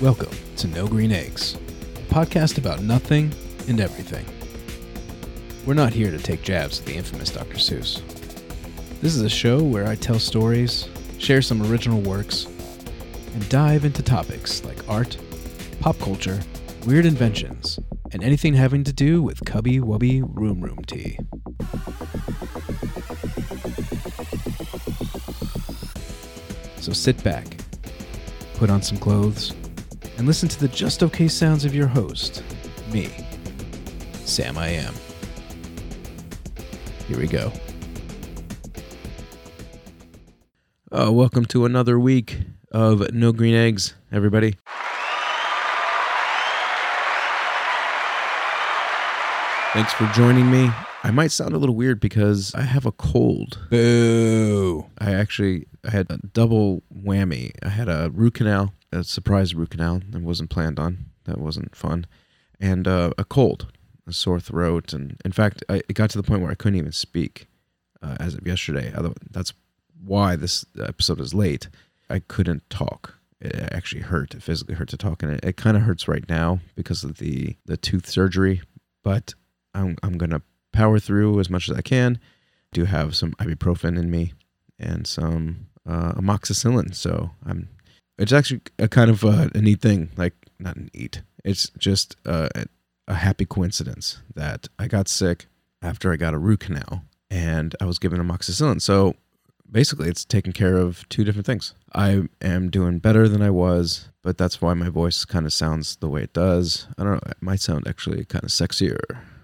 Welcome to No Green Eggs, a podcast about nothing and everything. We're not here to take jabs at the infamous Dr. Seuss. This is a show where I tell stories, share some original works, and dive into topics like art, pop culture, weird inventions, and anything having to do with cubby wubby room room tea. So sit back, put on some clothes, and listen to the just okay sounds of your host, me, Sam I Am. Here we go. Uh, welcome to another week of No Green Eggs, everybody. Thanks for joining me. I might sound a little weird because I have a cold. Boo! I actually I had a double whammy. I had a root canal, a surprise root canal that wasn't planned on. That wasn't fun, and uh, a cold, a sore throat, and in fact, I, it got to the point where I couldn't even speak uh, as of yesterday. Although that's why this episode is late. I couldn't talk. It actually hurt. It physically hurt to talk, and it, it kind of hurts right now because of the the tooth surgery. But I'm I'm gonna power through as much as I can. Do have some ibuprofen in me and some uh, amoxicillin, so I'm. It's actually a kind of a, neat thing. Like not neat. It's just a happy coincidence that I got sick after I got a root canal and I was given amoxicillin. So basically, it's taking care of two different things. I am doing better than I was, but that's why my voice kind of sounds the way it does. I don't know. It might sound actually kind of sexier.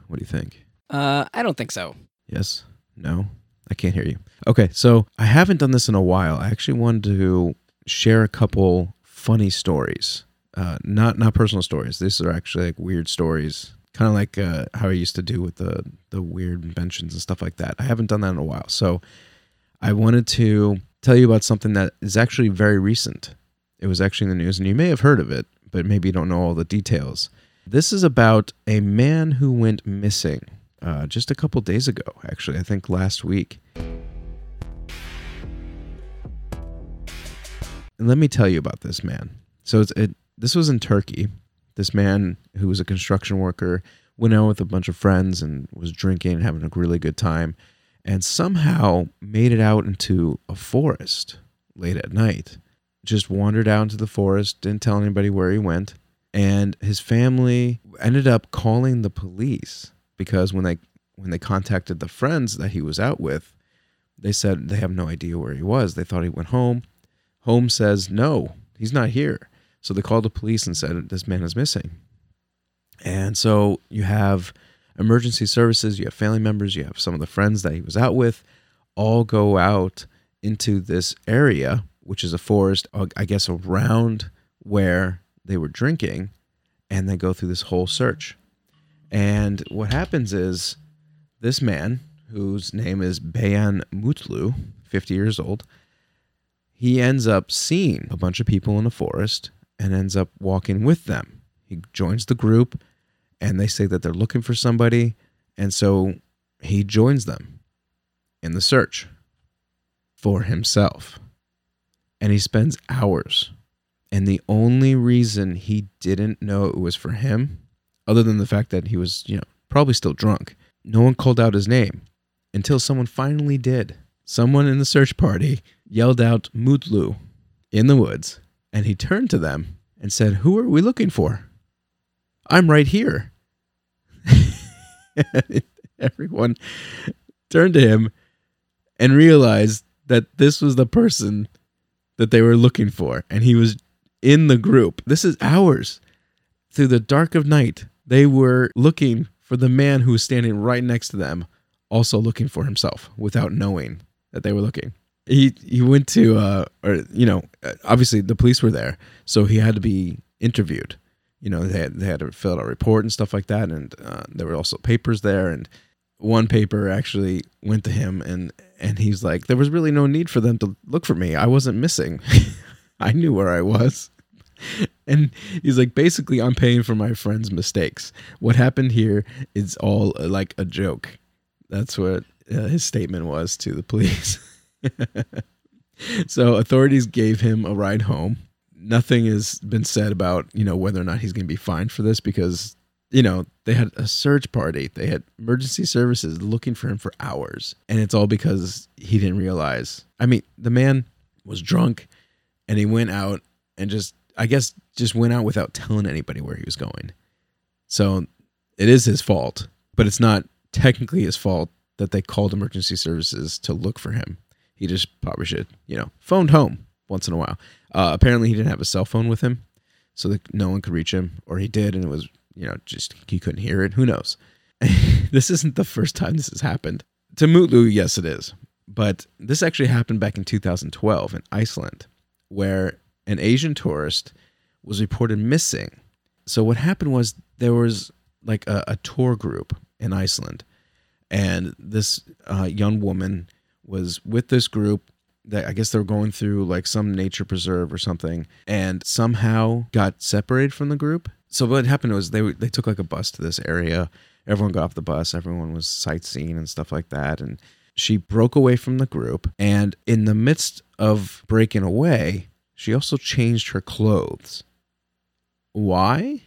What do you think? Uh, I don't think so. Yes? No? I can't hear you. Okay, so I haven't done this in a while. I actually wanted to share a couple funny stories. Uh, not not personal stories. These are actually like weird stories, kind of like uh, how I used to do with the the weird inventions and stuff like that. I haven't done that in a while, so I wanted to tell you about something that is actually very recent. It was actually in the news, and you may have heard of it, but maybe you don't know all the details. This is about a man who went missing uh, just a couple days ago, actually, I think last week. And let me tell you about this man. So it, this was in Turkey. This man who was a construction worker went out with a bunch of friends and was drinking and having a really good time and somehow made it out into a forest late at night. Just wandered out into the forest, didn't tell anybody where he went. And his family ended up calling the police because when they when they contacted the friends that he was out with, they said they have no idea where he was. They thought he went home. Home says no, he's not here. So they called the police and said this man is missing. And so you have emergency services, you have family members, you have some of the friends that he was out with, all go out into this area, which is a forest, uh, I guess, around where they were drinking, and they go through this whole search. And what happens is this man, whose name is Beyhan Mutlu, 50 years old, he ends up seeing a bunch of people in the forest and ends up walking with them. He joins the group and they say that they're looking for somebody. And so he joins them in the search for himself. And he spends hours. And the only reason he didn't know it was for him, other than the fact that he was, you know, probably still drunk, no one called out his name until someone finally did. Someone in the search party yelled out Mutlu in the woods, and he turned to them and said, Who are we looking for? I'm right here. Everyone turned to him and realized that this was the person that they were looking for, and he was in the group. This is hours through the dark of night. They were looking for the man who was standing right next to them, also looking for himself without knowing that they were looking. He he went to uh or you know obviously the police were there, so he had to be interviewed. You know they had, they had to fill out a report and stuff like that, and uh, there were also papers there. And one paper actually went to him, and and he's like, there was really no need for them to look for me. I wasn't missing. I knew where I was. And he's like, basically, I'm paying for my friend's mistakes. What happened here is all uh, like a joke. That's what uh, his statement was to the police. so authorities gave him a ride home. Nothing has been said about, you know, whether or not he's going to be fined for this because, you know, they had a search party. They had emergency services looking for him for hours. And it's all because he didn't realize. I mean, the man was drunk and he went out and just, I guess, just went out without telling anybody where he was going. So it is his fault, but it's not technically his fault that they called emergency services to look for him. He just probably should, you know, phoned home once in a while. Uh, apparently, he didn't have a cell phone with him, so that no one could reach him, or he did, and it was, you know, just he couldn't hear it. Who knows? this isn't the first time this has happened. To Mutlu, yes, it is. But this actually happened back in 2012 in Iceland, where an Asian tourist was reported missing. So what happened was there was like a, a tour group in Iceland, and this uh, young woman was with this group I guess they were going through like some nature preserve or something, and somehow got separated from the group. So what happened was they they took like a bus to this area. Everyone got off the bus. Everyone was sightseeing and stuff like that, and she broke away from the group. And in the midst of breaking away, she also changed her clothes. Why?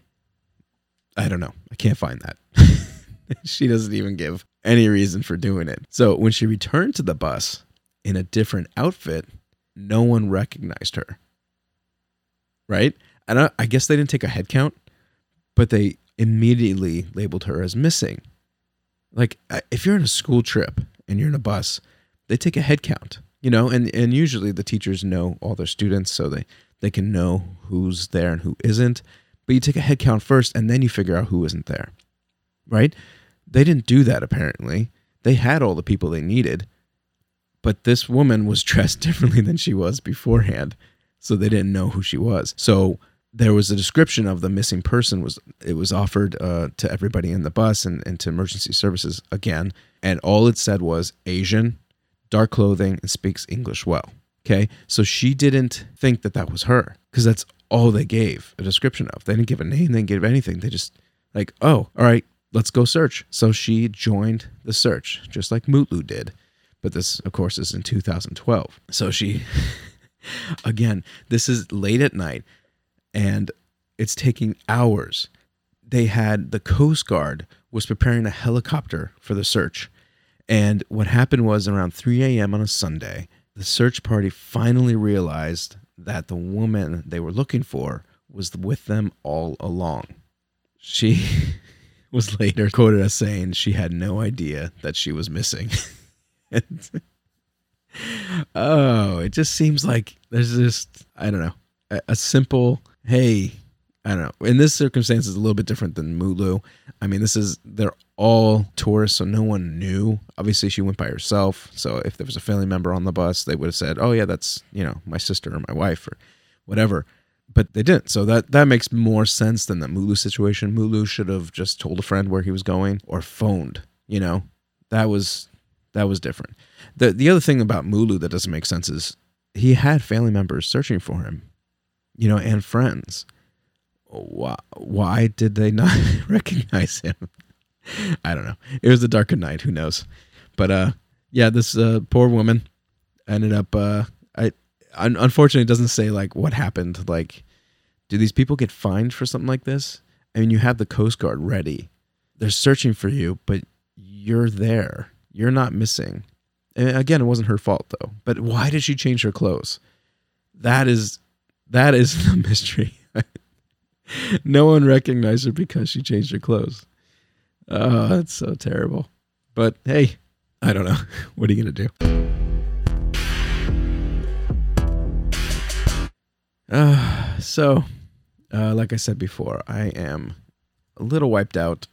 I don't know. I can't find that. she doesn't even give any reason for doing it. So when she returned to the bus in a different outfit, no one recognized her. Right? And I, I guess they didn't take a head count, but they immediately labeled her as missing. Like if you're in a school trip and you're in a bus, they take a head count, you know, and, and usually the teachers know all their students so they, they can know who's there and who isn't. But you take a head count first and then you figure out who isn't there. Right? They didn't do that apparently. They had all the people they needed, but this woman was dressed differently than she was beforehand, so they didn't know who she was. So there was a description of the missing person was it was offered uh, to everybody in the bus and, and to emergency services again, and all it said was Asian, dark clothing, and speaks English well. Okay, so she didn't think that that was her because that's all they gave a description of. They didn't give a name, they didn't give anything. They just like, oh, all right, let's go search. So she joined the search, just like Mutlu did. But this, of course, is in 2012. So she, again, this is late at night and it's taking hours. They had the Coast Guard was preparing a helicopter for the search. And what happened was around 3 a.m. on a Sunday, the search party finally realized that the woman they were looking for was with them all along. She was later quoted as saying she had no idea that she was missing. and, oh, it just seems like there's just, I don't know, a, a, simple, hey, I don't know. In this circumstance, it's a little bit different than Mulu. I mean, this is, they're all tourists, so no one knew. Obviously, she went by herself. So if there was a family member on the bus, they would have said, oh, yeah, that's, you know, my sister or my wife or whatever but they didn't. So that that makes more sense than the Mulu situation. Mulu should have just told a friend where he was going or phoned. You know, that was that was different. the The other thing about Mulu that doesn't make sense is he had family members searching for him, you know, and friends. Why why did they not recognize him? I don't know. It was the dark of night. Who knows? But uh, yeah, this uh, poor woman ended up uh, I unfortunately, it doesn't say like what happened. Like, do these people get fined for something like this? I mean, you have the Coast Guard ready. They're searching for you, but you're there. You're not missing. And again, it wasn't her fault though. But why did she change her clothes? That is that is the mystery. no one recognized her because she changed her clothes. Oh, that's so terrible. But hey, I don't know. What are you gonna do? Uh, so, uh, like I said before, I am a little wiped out.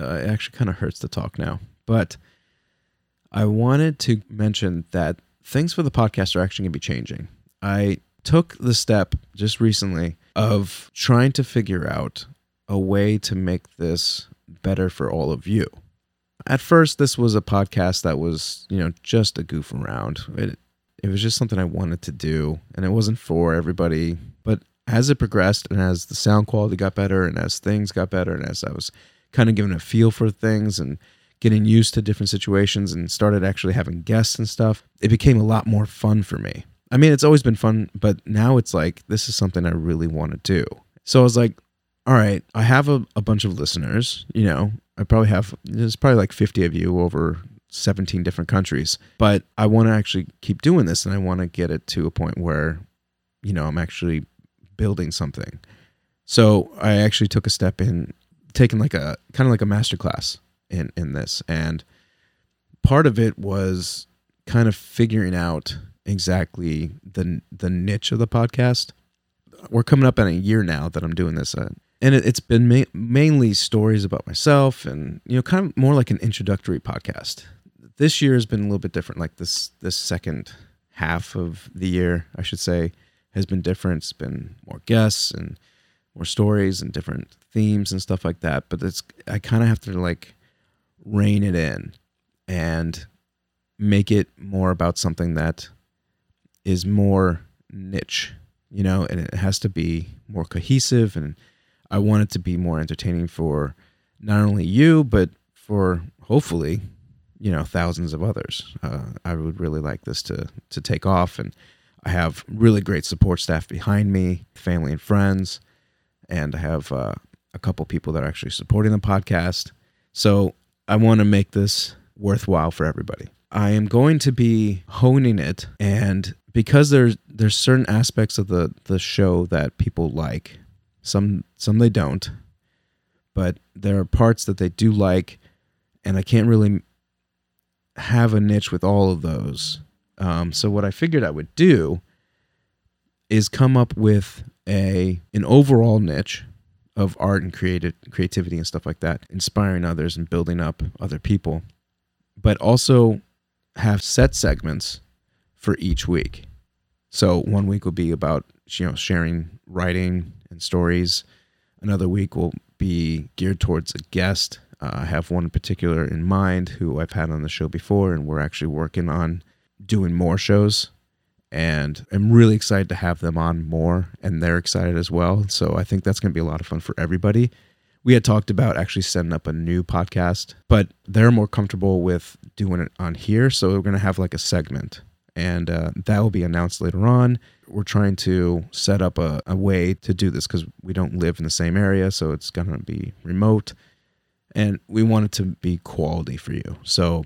Uh, it actually kind of hurts to talk now, but I wanted to mention that things for the podcast are actually going to be changing. I took the step just recently of trying to figure out a way to make this better for all of you. At first, this was a podcast that was, you know, just a goof around. It, It was just something I wanted to do, and it wasn't for everybody. But as it progressed, and as the sound quality got better, and as things got better, and as I was kind of given a feel for things and getting used to different situations and started actually having guests and stuff, it became a lot more fun for me. I mean, it's always been fun, but now it's like this is something I really want to do. So I was like, all right, I have a, a bunch of listeners, you know, I probably have, there's probably like 50 of you over 17 different countries, but I want to actually keep doing this and I want to get it to a point where, you know, I'm actually building something. So I actually took a step in taking like a kind of like a master class in in this. And part of it was kind of figuring out exactly the the niche of the podcast. We're coming up on a year now that i'm doing this uh, and it, has been ma- mainly stories about myself and you know kind of more like an introductory podcast. This year has been a little bit different. Like this this second half of the year i should say has been different. It's been more guests and more stories and different themes and stuff like that. But it's I kind of have to like rein it in and make it more about something that is more niche, you know, and it has to be more cohesive and I want it to be more entertaining for not only you but for hopefully you know thousands of others. Uh, I would really like this to to take off, and I have really great support staff behind me, family and friends, and I have uh, a couple people that are actually supporting the podcast. So I want to make this worthwhile for everybody. I am going to be honing it and because there's there's certain aspects of the the show that people like. Some some they don't. But there are parts that they do like and I can't really have a niche with all of those. Um, so what I figured I would do is come up with a an overall niche of art and creative creativity and stuff like that, inspiring others and building up other people, but also have set segments for each week. So one week will be about you know sharing writing and stories. Another week will be geared towards a guest. Uh, I have one in particular in mind who I've had on the show before, and we're actually working on doing more shows and I'm really excited to have them on more, and they're excited as well. So I think that's going to be a lot of fun for everybody. We had talked about actually setting up a new podcast, but they're more comfortable with doing it on here. So we're going to have like a segment, and uh, that will be announced later on. We're trying to set up a, a way to do this because we don't live in the same area, so it's going to be remote, and we want it to be quality for you. So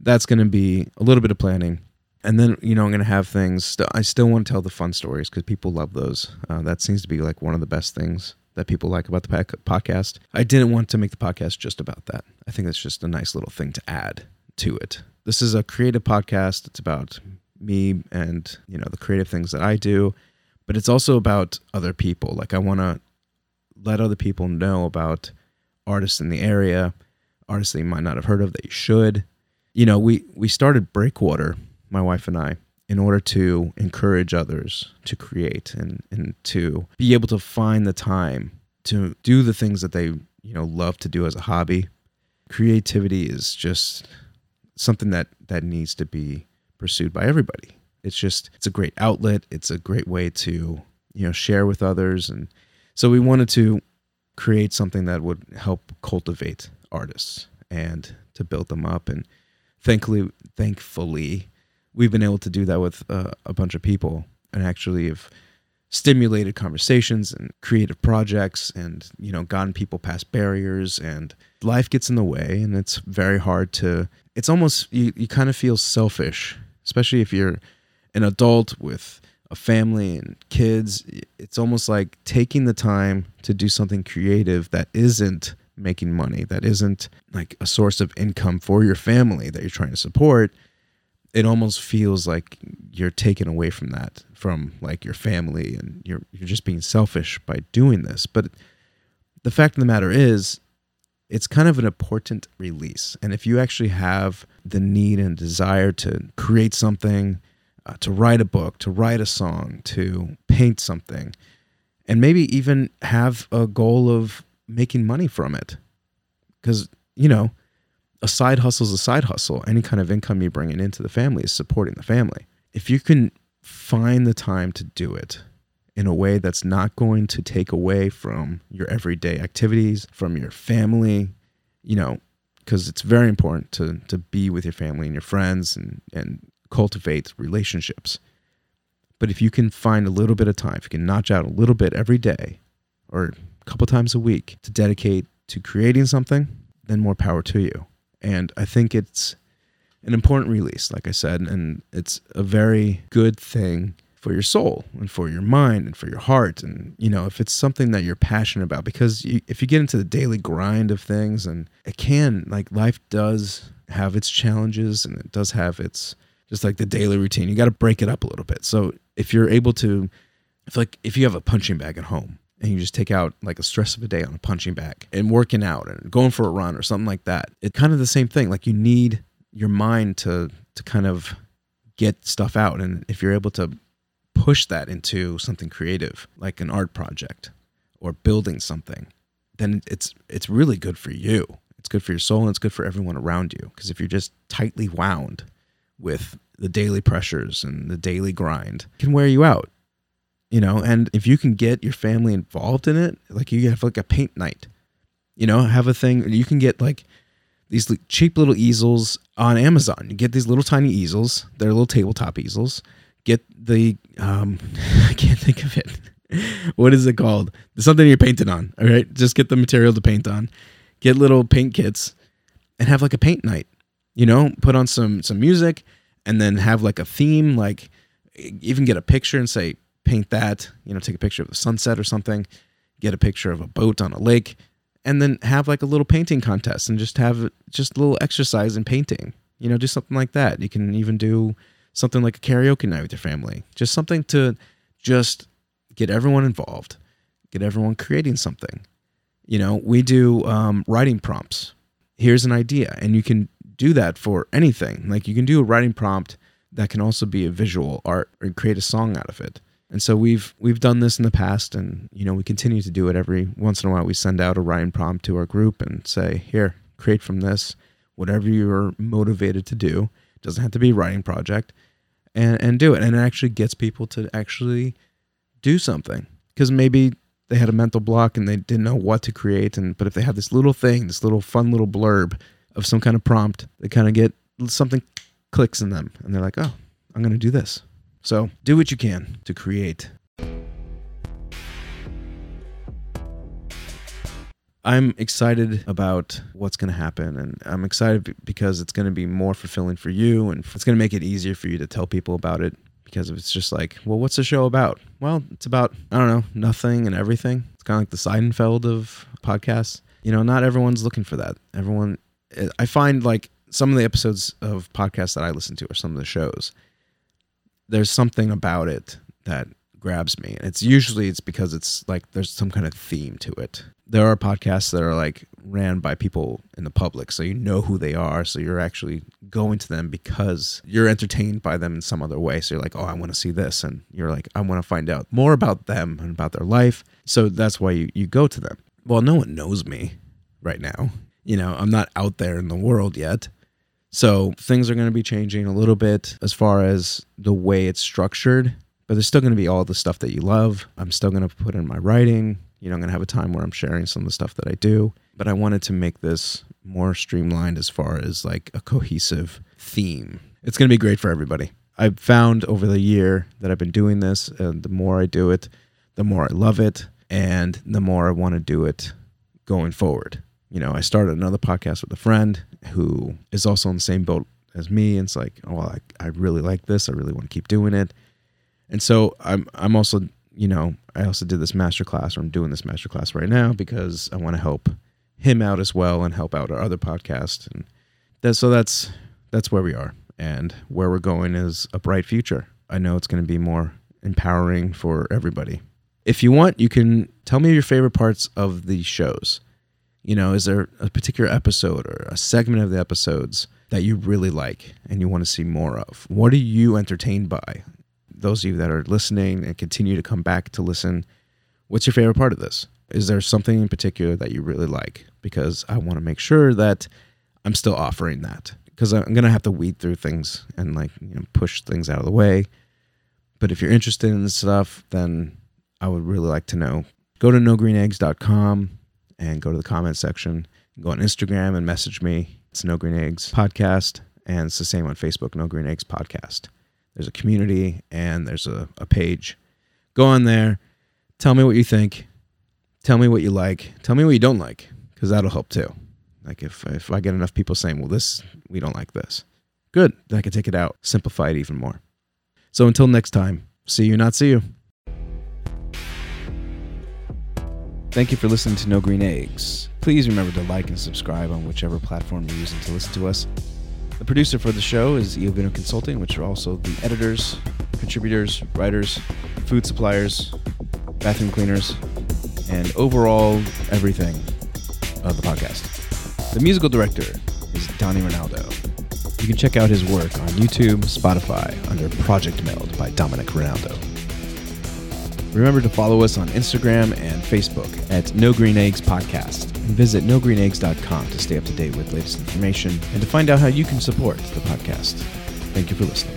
that's going to be a little bit of planning and then you know i'm to have things st- i still want to tell the fun stories because people love those. Uh, that seems to be like one of the best things that people like about the podcast. I didn't want to make the podcast just about that. I think that's just a nice little thing to add to it. This is a creative podcast. It's about me and you know the creative things that i do but it's also about other people. Like i want to let other people know about artists in the area artists that you might not have heard of that you should. You know we we started breakwater my wife and I, in order to encourage others to create and, and to be able to find the time to do the things that they you know love to do as a hobby. Creativity is just something that that needs to be pursued by everybody. It's just it's a great outlet. It's a great way to you know share with others, and so we wanted to create something that would help cultivate artists and to build them up. And thankfully, thankfully, we've been able to do that with uh, a bunch of people and actually have stimulated conversations and creative projects and you know gotten people past barriers and life gets in the way and it's very hard to it's almost you, you kind of feel selfish especially if you're an adult with a family and kids. It's almost like taking the time to do something creative that isn't making money that isn't like a source of income for your family that you're trying to support it almost feels like you're taken away from that from like your family and you're you're just being selfish by doing this. But the fact of the matter is it's kind of an important release. And if you actually have the need and desire to create something uh, to write a book to write a song to paint something and maybe even have a goal of making money from it. Because you know a side hustle is a side hustle. Any kind of income you're bringing into the family is supporting the family. if you can find the time to do it in a way that's not going to take away from your everyday activities, from your family, you know, because it's very important to to be with your family and your friends and and cultivate relationships. But if you can find a little bit of time, if you can notch out a little bit every day or a couple times a week to dedicate to creating something, then more power to you. And I think it's an important release, like I said, and it's a very good thing for your soul and for your mind and for your heart. And, you know, if it's something that you're passionate about, because you, if you get into the daily grind of things, and it can, like, life does have its challenges and it does have its, just like the daily routine, you got to break it up a little bit. So if you're able to, if like, if you have a punching bag at home, and you just take out like a stress of a day on a punching bag and working out and going for a run or something like that. It's kind of the same thing. Like you need your mind to to kind of get stuff out and if you're able to push that into something creative like an art project or building something then it's it's really good for you it's good for your soul and it's good for everyone around you because if you're just tightly wound with the daily pressures and the daily grind can wear you out you know and if you can get your family involved in it like you have like a paint night you know have a thing you can get like these cheap little easels on Amazon. You get these little tiny easels. They're little tabletop easels. Get the um, I can't think of it. what is it called? something you're painting on. All right, just get the material to paint on. Get little paint kits and have like a paint night. You know, put on some some music and then have like a theme. Like even get a picture and say paint that. You know, take a picture of the sunset or something. Get a picture of a boat on a lake and then have like a little painting contest and just have just a little exercise in painting. You know, do something like that. You can even do something like a karaoke night with your family. Just something to just get everyone involved, get everyone creating something. You know, we do um, writing prompts. Here's an idea, and you can do that for anything. Like you can do a writing prompt that can also be a visual art or create a song out of it. And so we've we've done this in the past, and you know we continue to do it every once in a while. We send out a writing prompt to our group and say, "Here, create from this whatever you're motivated to do. It doesn't have to be a writing project, and and do it." And it actually gets people to actually do something because maybe they had a mental block and they didn't know what to create. And but if they have this little thing, this little fun little blurb of some kind of prompt, they kind of get something clicks in them, and they're like, "Oh, I'm going to do this." So do what you can to create. I'm excited about what's going to happen. And I'm excited because it's going to be more fulfilling for you and it's going to make it easier for you to tell people about it. Because it's just like, well, what's the show about? Well, it's about, I don't know, nothing and everything. It's kind of like the Seinfeld of podcasts. You know, not everyone's looking for that. Everyone, eh, I find like some of the episodes of podcasts that I listen to or some of the shows, there's something about it that grabs me. And It's usually it's because it's like there's some kind of theme to it. There are podcasts that are like ran by people in the public, so you know who they are, so you're actually going to them because you're entertained by them in some other way. So you're like, "Oh, I want to see this." And you're like, "I want to find out more about them and about their life." So that's why you you go to them. Well, no one knows me right now. You know, I'm not out there in the world yet. So things are going to be changing a little bit as far as the way it's structured, but there's still going to be all the stuff that you love. I'm still going to put in my writing. You know, I'm going to have a time where I'm sharing some of the stuff that I do, but I wanted to make this more streamlined as far as like a cohesive theme. It's going to be great for everybody. I've found over the year that I've been doing this, and the more I do it, the more I love it, and the more I want to do it going forward you know, I started another podcast with a friend who is also in the same boat as me. And it's like, oh, well, I, I really like this. I really want to keep doing it. And so I'm, I'm also, you know, I also did this master class or I'm doing this master class right now because I want to help him out as well and help out our other podcast. And that, so that's, that's where we are and where we're going is a bright future. I know it's going to be more empowering for everybody. If you want, you can tell me your favorite parts of the shows you know, is there a particular episode or a segment of the episodes that you really like and you want to see more of? What are you entertained by? Those of you that are listening and continue to come back to listen, what's your favorite part of this? Is there something in particular that you really like? Because I want to make sure that I'm still offering that. because I'm gonna have to weed through things and like you know push things out of the way. But if you're interested in this stuff, then I would really like to know. Go to nogreeneggs.com and go to the comment section. Go on Instagram and message me. It's No Green Eggs Podcast, and it's the same on Facebook, No Green Eggs Podcast. There's a community and there's a, a page. Go on there. Tell me what you think. Tell me what you like. Tell me what you don't like, because that'll help too. Like if if I get enough people saying, "Well, this we don't like this," good. Then I can take it out, simplify it even more. So until next time, see you, not see you. Thank you for listening to No Green Eggs. Please remember to like and subscribe on whichever platform you're using to listen to us. The producer for the show is Iovino Consulting, which are also the editors, contributors, writers, food suppliers, bathroom cleaners, and overall everything of the podcast. The musical director is Donnie Ronaldo. You can check out his work on YouTube, Spotify, under Project Meld by Dominic Ronaldo. Remember to follow us on Instagram and Facebook at No Green Eggs Podcast and visit nogreeneggs.com to stay up to date with latest information and to find out how you can support the podcast. Thank you for listening.